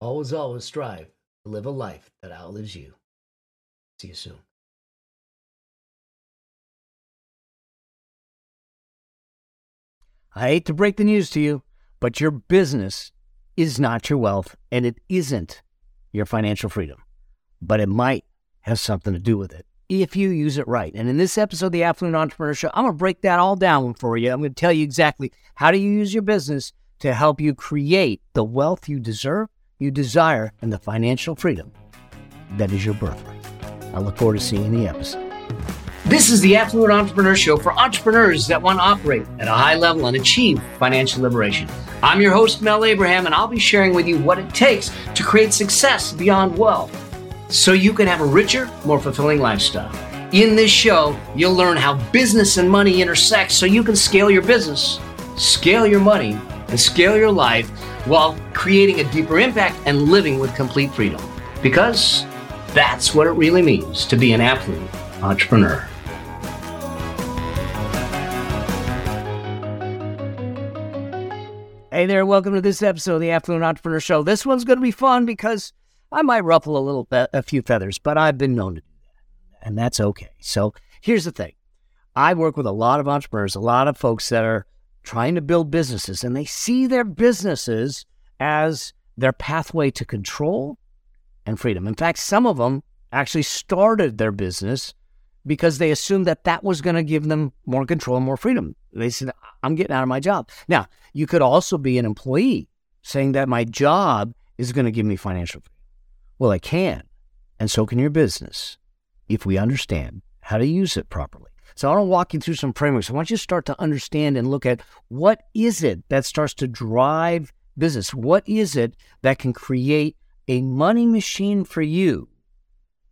always, always strive to live a life that outlives you. See you soon. I hate to break the news to you, but your business is not your wealth and it isn't your financial freedom, but it might have something to do with it if you use it right. And in this episode of the Affluent Entrepreneur Show, I'm going to break that all down for you. I'm going to tell you exactly how do you use your business to help you create the wealth you deserve, you desire, and the financial freedom that is your birthright. I look forward to seeing the episode. This is the Affluent Entrepreneur Show for entrepreneurs that want to operate at a high level and achieve financial liberation. I'm your host, Mel Abraham, and I'll be sharing with you what it takes to create success beyond wealth so you can have a richer, more fulfilling lifestyle. In this show, you'll learn how business and money intersect so you can scale your business, scale your money, and scale your life while creating a deeper impact and living with complete freedom. Because that's what it really means to be an affluent entrepreneur. Hey there, welcome to this episode of the Affluent Entrepreneur Show. This one's going to be fun because I might ruffle a little fe- a few feathers, but I've been known to do that, and that's okay. So here's the thing: I work with a lot of entrepreneurs, a lot of folks that are trying to build businesses, and they see their businesses as their pathway to control and freedom. In fact, some of them actually started their business because they assumed that that was going to give them more control and more freedom. They said, I'm getting out of my job. Now, you could also be an employee saying that my job is going to give me financial freedom. Well, it can. And so can your business if we understand how to use it properly. So I want to walk you through some frameworks. I want you to start to understand and look at what is it that starts to drive business? What is it that can create a money machine for you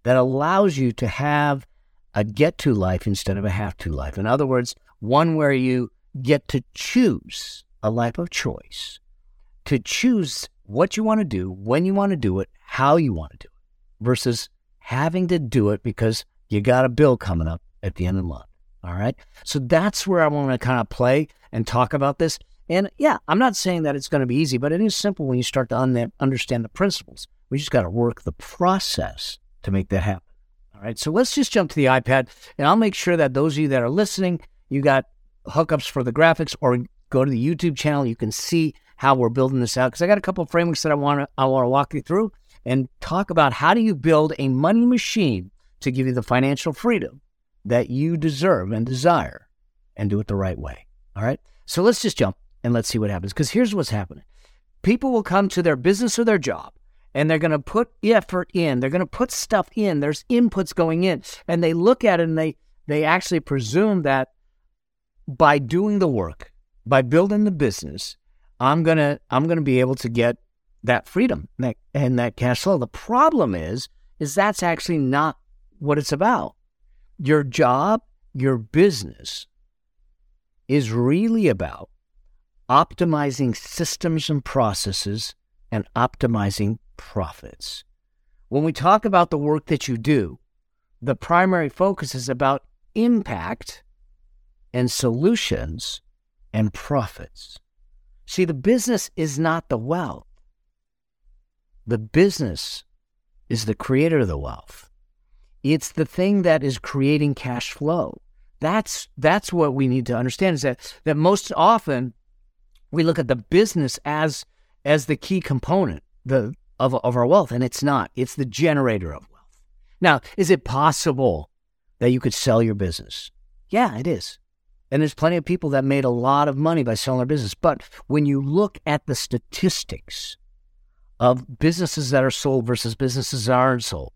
that allows you to have a get to life instead of a have to life? In other words, one where you get to choose a life of choice, to choose what you want to do, when you want to do it, how you want to do it, versus having to do it because you got a bill coming up at the end of the month. All right. So that's where I want to kind of play and talk about this. And yeah, I'm not saying that it's going to be easy, but it is simple when you start to un- understand the principles. We just got to work the process to make that happen. All right. So let's just jump to the iPad and I'll make sure that those of you that are listening, you got hookups for the graphics or go to the YouTube channel. You can see how we're building this out because I got a couple of frameworks that I want to I want to walk you through and talk about how do you build a money machine to give you the financial freedom that you deserve and desire and do it the right way. All right. So let's just jump and let's see what happens because here's what's happening. People will come to their business or their job and they're going to put effort in. They're going to put stuff in. There's inputs going in and they look at it and they they actually presume that by doing the work, by building the business, I'm going to I'm going to be able to get that freedom and that, and that cash flow. The problem is, is that's actually not what it's about. Your job, your business is really about optimizing systems and processes and optimizing profits. When we talk about the work that you do, the primary focus is about impact and solutions and profits. See, the business is not the wealth. The business is the creator of the wealth. It's the thing that is creating cash flow. That's that's what we need to understand is that that most often we look at the business as as the key component the of, of our wealth, and it's not. It's the generator of wealth. Now, is it possible that you could sell your business? Yeah, it is. And there's plenty of people that made a lot of money by selling their business. But when you look at the statistics of businesses that are sold versus businesses that aren't sold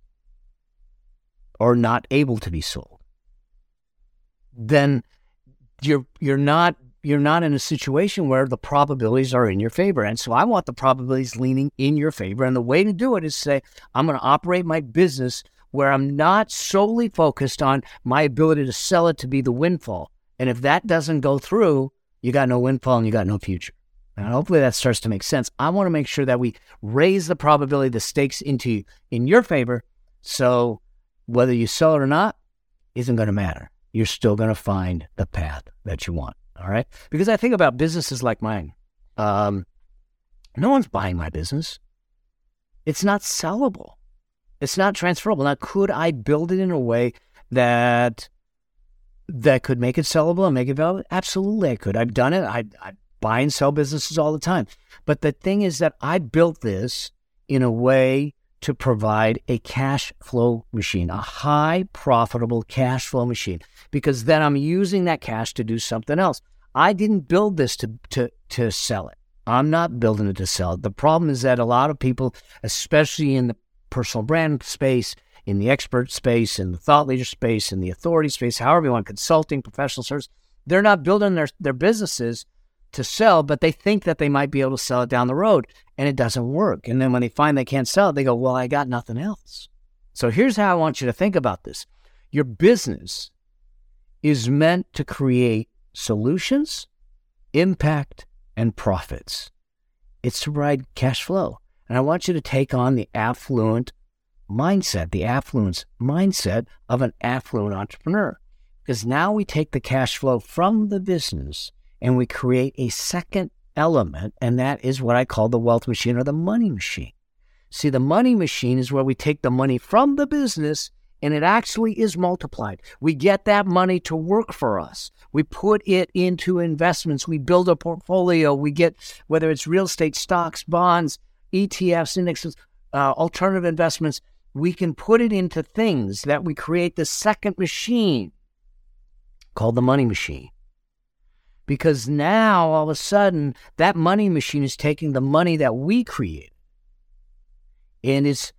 or not able to be sold, then you're you're not you're not in a situation where the probabilities are in your favor. And so I want the probabilities leaning in your favor. And the way to do it is say, I'm going to operate my business where I'm not solely focused on my ability to sell it to be the windfall. And if that doesn't go through, you got no windfall and you got no future. And hopefully that starts to make sense. I want to make sure that we raise the probability, the stakes into in your favor. So whether you sell it or not isn't going to matter. You're still going to find the path that you want. All right. Because I think about businesses like mine. Um, no one's buying my business. It's not sellable. It's not transferable. Now, could I build it in a way that that could make it sellable and make it valuable? Absolutely, I could. I've done it. I, I buy and sell businesses all the time. But the thing is that I built this in a way to provide a cash flow machine, a high profitable cash flow machine, because then I'm using that cash to do something else. I didn't build this to, to, to sell it. I'm not building it to sell it. The problem is that a lot of people, especially in the personal brand space, in the expert space, in the thought leader space, in the authority space, however you want, consulting, professional service, they're not building their, their businesses to sell, but they think that they might be able to sell it down the road and it doesn't work. And then when they find they can't sell it, they go, Well, I got nothing else. So here's how I want you to think about this your business is meant to create solutions, impact, and profits. It's to provide cash flow. And I want you to take on the affluent mindset, the affluence mindset of an affluent entrepreneur. Because now we take the cash flow from the business and we create a second element, and that is what I call the wealth machine or the money machine. See, the money machine is where we take the money from the business and it actually is multiplied. We get that money to work for us. We put it into investments. We build a portfolio. We get, whether it's real estate, stocks, bonds, ETFs, indexes, uh, alternative investments, we can put it into things that we create the second machine called the money machine because now all of a sudden that money machine is taking the money that we create and it's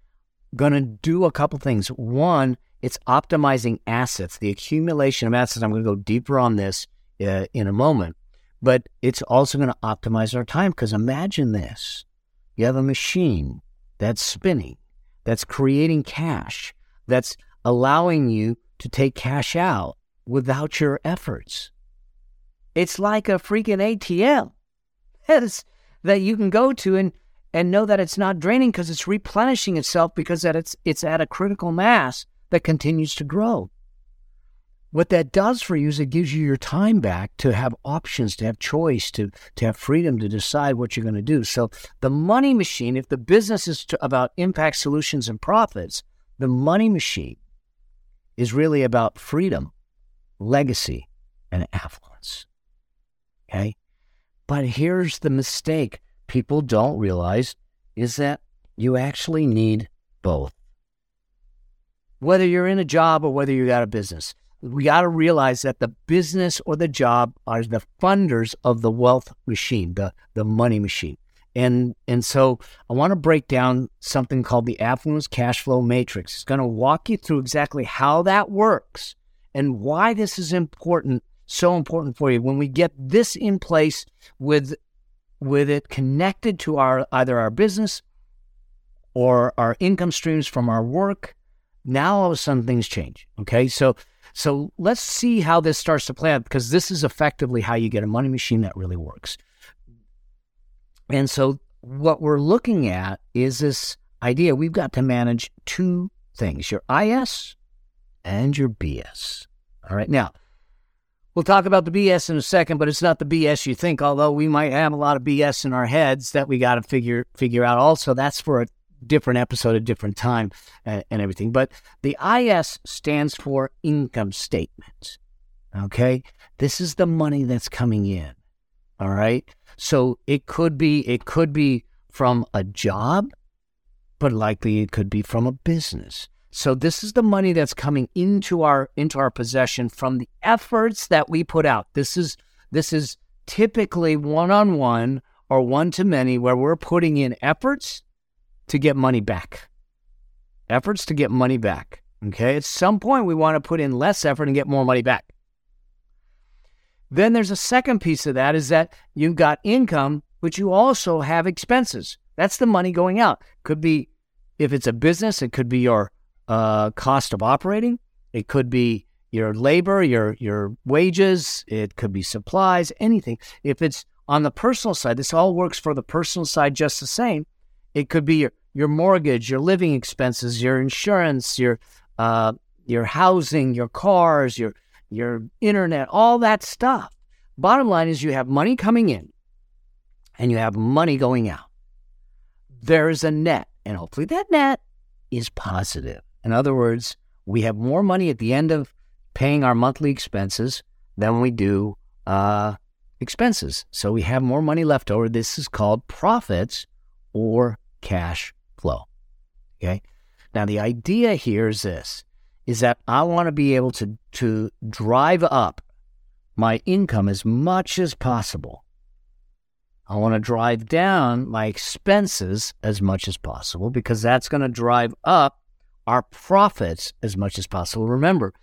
going to do a couple things. One, it's optimizing assets, the accumulation of assets. I'm going to go deeper on this uh, in a moment, but it's also going to optimize our time because imagine this you have a machine that's spinning, that's creating cash, that's allowing you to take cash out without your efforts. It's like a freaking ATM that you can go to and, and know that it's not draining because it's replenishing itself because that it's it's at a critical mass that continues to grow. What that does for you is it gives you your time back to have options, to have choice, to, to have freedom to decide what you're going to do. So, the money machine, if the business is to, about impact solutions and profits, the money machine is really about freedom, legacy, and affluence. Okay. But here's the mistake people don't realize is that you actually need both. Whether you're in a job or whether you got a business, we got to realize that the business or the job are the funders of the wealth machine, the, the money machine. And, and so I want to break down something called the affluence cash flow matrix. It's going to walk you through exactly how that works and why this is important so important for you. When we get this in place with with it connected to our either our business or our income streams from our work, now all of a sudden things change. Okay. So so let's see how this starts to play out because this is effectively how you get a money machine that really works. And so what we're looking at is this idea we've got to manage two things your IS and your BS. All right. Now, we'll talk about the BS in a second, but it's not the BS you think, although we might have a lot of BS in our heads that we got to figure figure out also. That's for a different episode, a different time, and, and everything. But the IS stands for income statement. Okay. This is the money that's coming in. All right. So it could be it could be from a job, but likely it could be from a business. So this is the money that's coming into our into our possession from the efforts that we put out. This is this is typically one-on-one or one to many where we're putting in efforts to get money back. Efforts to get money back. Okay? At some point we want to put in less effort and get more money back. Then there's a second piece of that is that you've got income, but you also have expenses. That's the money going out. Could be if it's a business, it could be your uh, cost of operating. It could be your labor, your your wages. It could be supplies, anything. If it's on the personal side, this all works for the personal side just the same. It could be your your mortgage, your living expenses, your insurance, your uh, your housing, your cars, your your internet, all that stuff. Bottom line is you have money coming in and you have money going out. There is a net, and hopefully that net is positive. In other words, we have more money at the end of paying our monthly expenses than we do uh, expenses. So we have more money left over. This is called profits or cash flow. Okay. Now the idea here is this is that I want to be able to to drive up my income as much as possible. I want to drive down my expenses as much as possible because that's going to drive up our profits as much as possible. Remember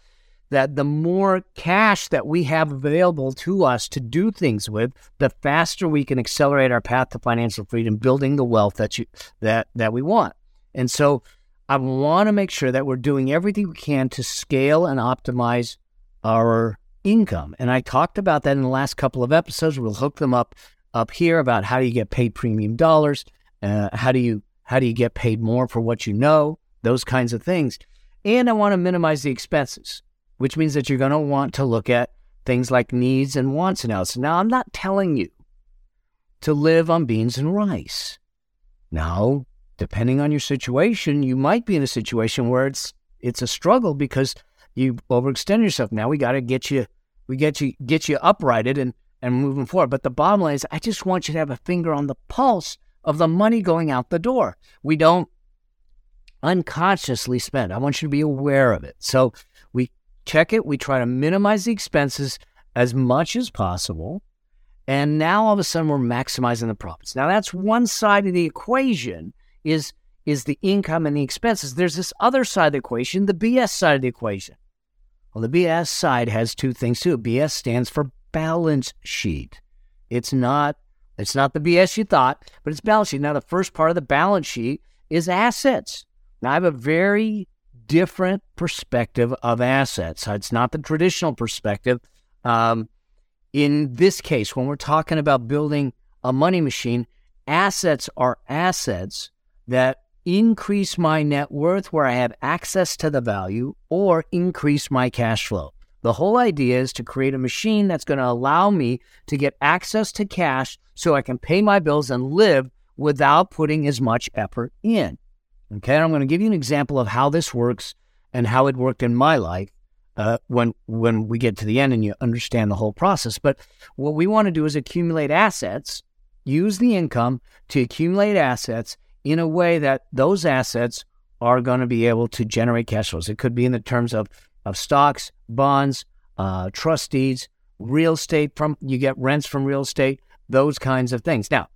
that the more cash that we have available to us to do things with, the faster we can accelerate our path to financial freedom, building the wealth that you that that we want. And so I want to make sure that we're doing everything we can to scale and optimize our income. And I talked about that in the last couple of episodes. We'll hook them up up here about how do you get paid premium dollars, uh, how do you how do you get paid more for what you know, those kinds of things. And I want to minimize the expenses, which means that you're going to want to look at things like needs and wants analysis. Now, I'm not telling you to live on beans and rice. Now, depending on your situation, you might be in a situation where it's it's a struggle because you overextend yourself. Now we got to get you we get you get you uprighted and and moving forward. But the bottom line is, I just want you to have a finger on the pulse of the money going out the door. We don't unconsciously spend. I want you to be aware of it. So we check it, we try to minimize the expenses as much as possible. And now all of a sudden we're maximizing the profits. Now that's one side of the equation is is the income and the expenses. There's this other side of the equation, the BS side of the equation. Well, the BS side has two things too. BS stands for balance sheet. It's not it's not the BS you thought, but it's balance sheet. Now the first part of the balance sheet is assets. Now, I have a very different perspective of assets. It's not the traditional perspective. Um, in this case, when we're talking about building a money machine, assets are assets that increase my net worth where I have access to the value or increase my cash flow. The whole idea is to create a machine that's going to allow me to get access to cash so I can pay my bills and live without putting as much effort in. Okay, and I'm going to give you an example of how this works and how it worked in my life uh, when when we get to the end and you understand the whole process. But what we want to do is accumulate assets, use the income to accumulate assets in a way that those assets are going to be able to generate cash flows. It could be in the terms of of stocks, bonds, uh, trust deeds, real estate from you get rents from real estate, those kinds of things. Now,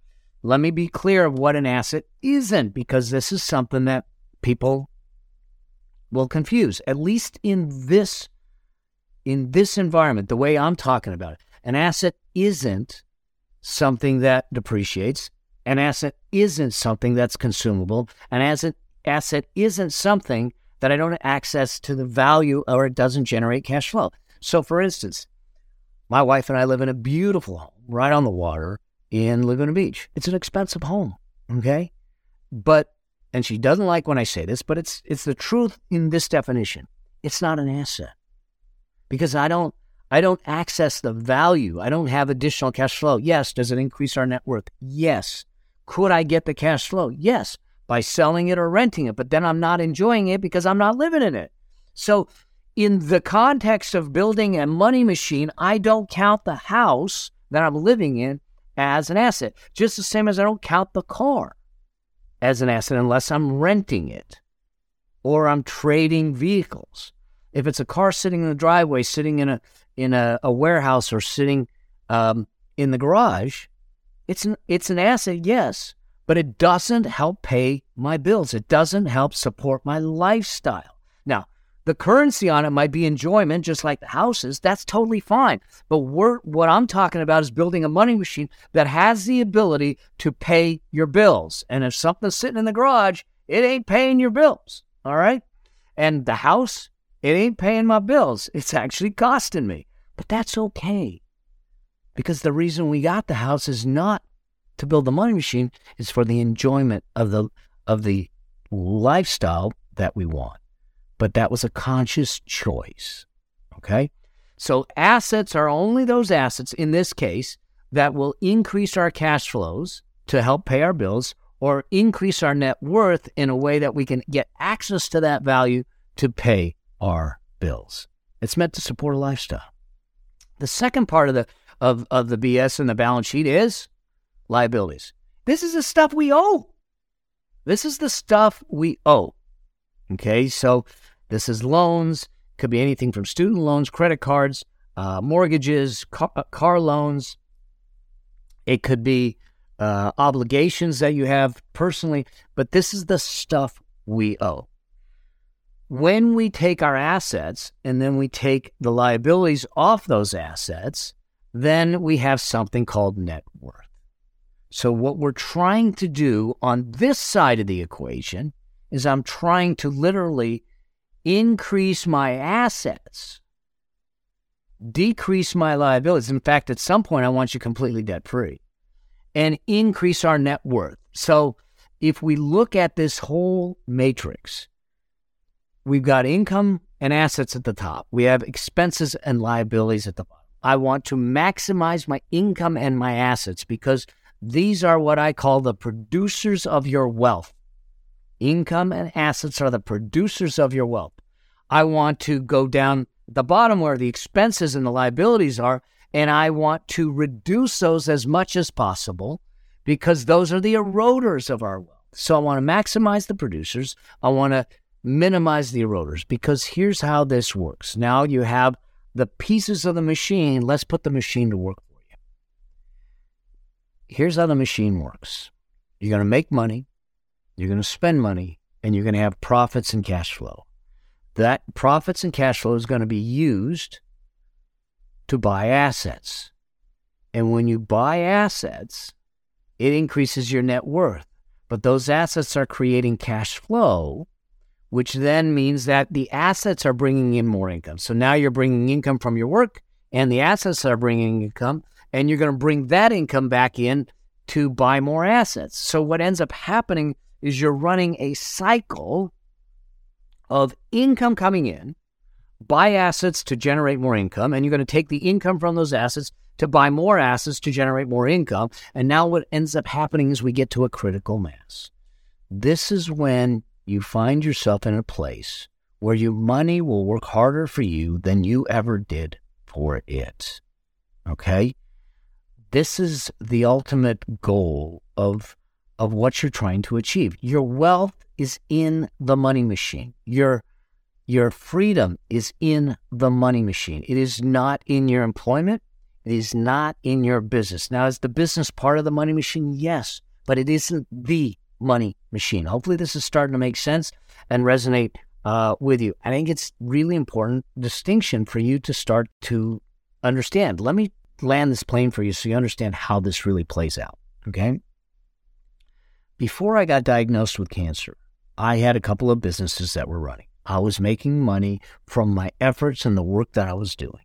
let me be clear of what an asset isn't, because this is something that people will confuse, at least in this in this environment, the way I'm talking about it. An asset isn't something that depreciates. An asset isn't something that's consumable. An asset asset isn't something that I don't have access to the value or it doesn't generate cash flow. So, for instance, my wife and I live in a beautiful home right on the water in Laguna Beach. It's an expensive home, okay? But and she doesn't like when I say this, but it's it's the truth in this definition. It's not an asset. Because I don't I don't access the value. I don't have additional cash flow. Yes, does it increase our net worth? Yes. Could I get the cash flow? Yes, by selling it or renting it, but then I'm not enjoying it because I'm not living in it. So, in the context of building a money machine, I don't count the house that I'm living in as an asset, just the same as I don't count the car as an asset unless I'm renting it or I'm trading vehicles. If it's a car sitting in the driveway, sitting in a in a, a warehouse, or sitting um, in the garage, it's an it's an asset, yes, but it doesn't help pay my bills. It doesn't help support my lifestyle. The currency on it might be enjoyment, just like the houses. That's totally fine. But what I'm talking about is building a money machine that has the ability to pay your bills. And if something's sitting in the garage, it ain't paying your bills. All right. And the house, it ain't paying my bills. It's actually costing me. But that's okay. Because the reason we got the house is not to build the money machine, it's for the enjoyment of the of the lifestyle that we want but that was a conscious choice. Okay? So assets are only those assets, in this case, that will increase our cash flows to help pay our bills or increase our net worth in a way that we can get access to that value to pay our bills. It's meant to support a lifestyle. The second part of the of, of the BS in the balance sheet is liabilities. This is the stuff we owe. This is the stuff we owe. Okay, so this is loans, could be anything from student loans, credit cards, uh, mortgages, car, uh, car, loans. It could be uh, obligations that you have personally, but this is the stuff we owe. When we take our assets and then we take the liabilities off those assets, then we have something called net worth. So, what we're trying to do on this side of the equation is I'm trying to literally increase my assets, decrease my liabilities. In fact, at some point, I want you completely debt free and increase our net worth. So, if we look at this whole matrix, we've got income and assets at the top, we have expenses and liabilities at the bottom. I want to maximize my income and my assets because these are what I call the producers of your wealth. Income and assets are the producers of your wealth. I want to go down the bottom where the expenses and the liabilities are, and I want to reduce those as much as possible because those are the eroders of our wealth. So I want to maximize the producers. I want to minimize the eroders because here's how this works. Now you have the pieces of the machine. Let's put the machine to work for you. Here's how the machine works you're going to make money, you're going to spend money, and you're going to have profits and cash flow. That profits and cash flow is going to be used to buy assets. And when you buy assets, it increases your net worth. But those assets are creating cash flow, which then means that the assets are bringing in more income. So now you're bringing income from your work, and the assets are bringing income, and you're going to bring that income back in to buy more assets. So what ends up happening is you're running a cycle of income coming in, buy assets to generate more income, and you're going to take the income from those assets to buy more assets to generate more income. And now what ends up happening is we get to a critical mass. This is when you find yourself in a place where your money will work harder for you than you ever did for it. Okay? This is the ultimate goal of of what you're trying to achieve. Your wealth is in the money machine. Your your freedom is in the money machine. It is not in your employment. It is not in your business. Now, is the business part of the money machine? Yes, but it isn't the money machine. Hopefully, this is starting to make sense and resonate uh, with you. I think it's really important distinction for you to start to understand. Let me land this plane for you so you understand how this really plays out. Okay. Before I got diagnosed with cancer, I had a couple of businesses that were running. I was making money from my efforts and the work that I was doing.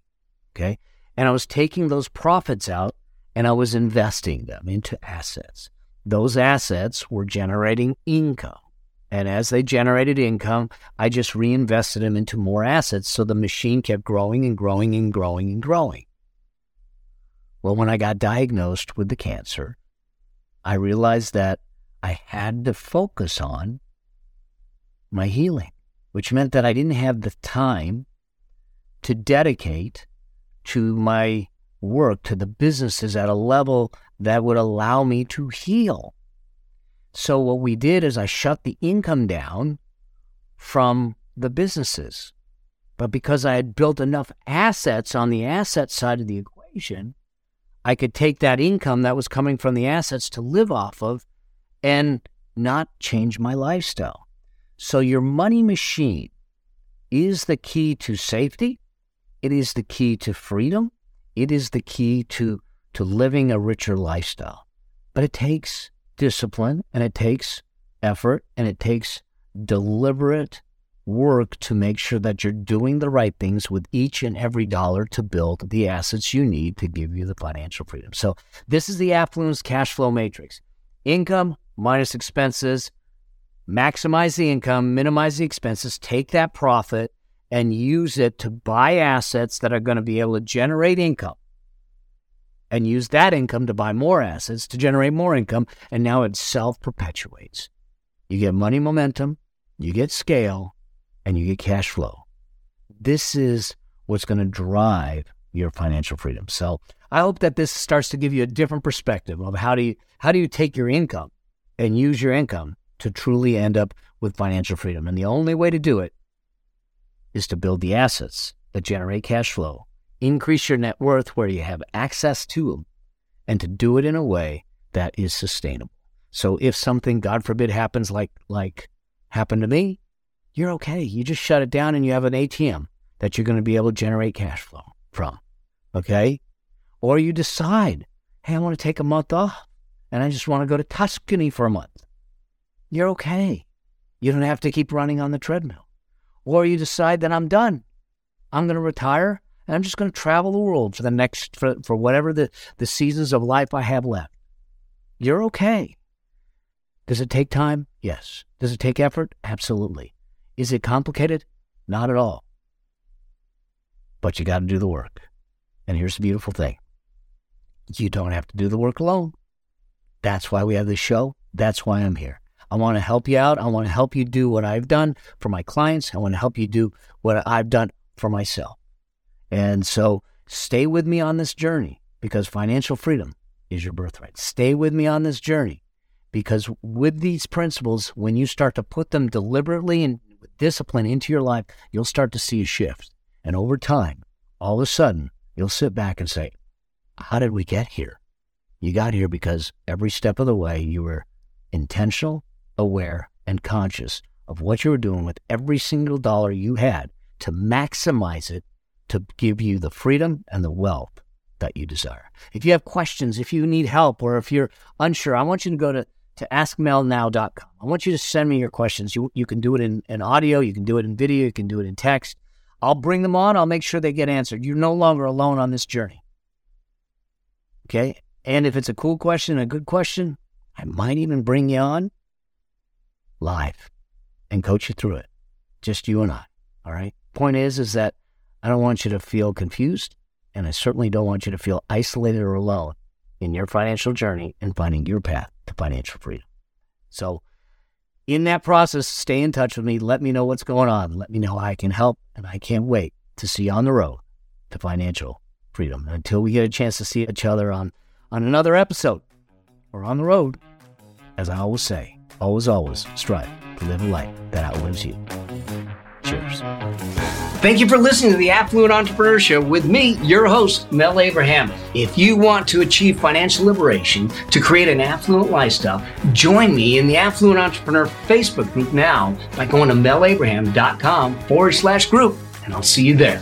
Okay. And I was taking those profits out and I was investing them into assets. Those assets were generating income. And as they generated income, I just reinvested them into more assets. So the machine kept growing and growing and growing and growing. Well, when I got diagnosed with the cancer, I realized that I had to focus on my healing, which meant that I didn't have the time to dedicate to my work, to the businesses at a level that would allow me to heal. So, what we did is I shut the income down from the businesses. But because I had built enough assets on the asset side of the equation, I could take that income that was coming from the assets to live off of and not change my lifestyle. So, your money machine is the key to safety, it is the key to freedom, it is the key to, to living a richer lifestyle. But it takes discipline and it takes effort and it takes deliberate work to make sure that you're doing the right things with each and every dollar to build the assets you need to give you the financial freedom. So, this is the affluence cash flow matrix income minus expenses, maximize the income, minimize the expenses, take that profit and use it to buy assets that are going to be able to generate income and use that income to buy more assets to generate more income. And now it self perpetuates. You get money momentum, you get scale, and you get cash flow. This is what's going to drive your financial freedom. So I hope that this starts to give you a different perspective of how do you how do you take your income and use your income to truly end up with financial freedom. And the only way to do it is to build the assets that generate cash flow, increase your net worth where you have access to them, and to do it in a way that is sustainable. So if something, God forbid, happens like like happened to me, you're okay. You just shut it down and you have an ATM that you're going to be able to generate cash flow from. Okay? Or you decide, hey, I want to take a month off and I just want to go to Tuscany for a month. You're okay. You don't have to keep running on the treadmill. Or you decide that I'm done. I'm going to retire and I'm just going to travel the world for the next, for, for whatever the, the seasons of life I have left. You're okay. Does it take time? Yes. Does it take effort? Absolutely. Is it complicated? Not at all. But you got to do the work. And here's the beautiful thing you don't have to do the work alone. That's why we have this show. That's why I'm here. I want to help you out. I want to help you do what I've done for my clients. I want to help you do what I've done for myself. And so stay with me on this journey because financial freedom is your birthright. Stay with me on this journey because with these principles, when you start to put them deliberately and with discipline into your life, you'll start to see a shift. And over time, all of a sudden, you'll sit back and say, How did we get here? You got here because every step of the way you were intentional, aware, and conscious of what you were doing with every single dollar you had to maximize it to give you the freedom and the wealth that you desire. If you have questions, if you need help, or if you're unsure, I want you to go to, to askmelnow.com. I want you to send me your questions. You, you can do it in, in audio, you can do it in video, you can do it in text. I'll bring them on. I'll make sure they get answered. You're no longer alone on this journey. Okay. And if it's a cool question, a good question, I might even bring you on live and coach you through it. Just you and I. All right. Point is, is that I don't want you to feel confused, and I certainly don't want you to feel isolated or alone in your financial journey and finding your path to financial freedom. So, in that process, stay in touch with me. Let me know what's going on. Let me know how I can help, and I can't wait to see you on the road to financial freedom. And until we get a chance to see each other on, on another episode or on the road, as I always say, always, always strive to live a life that outlives you. Cheers. Thank you for listening to the Affluent Entrepreneur Show with me, your host, Mel Abraham. If you want to achieve financial liberation to create an affluent lifestyle, join me in the Affluent Entrepreneur Facebook group now by going to melabraham.com forward slash group, and I'll see you there.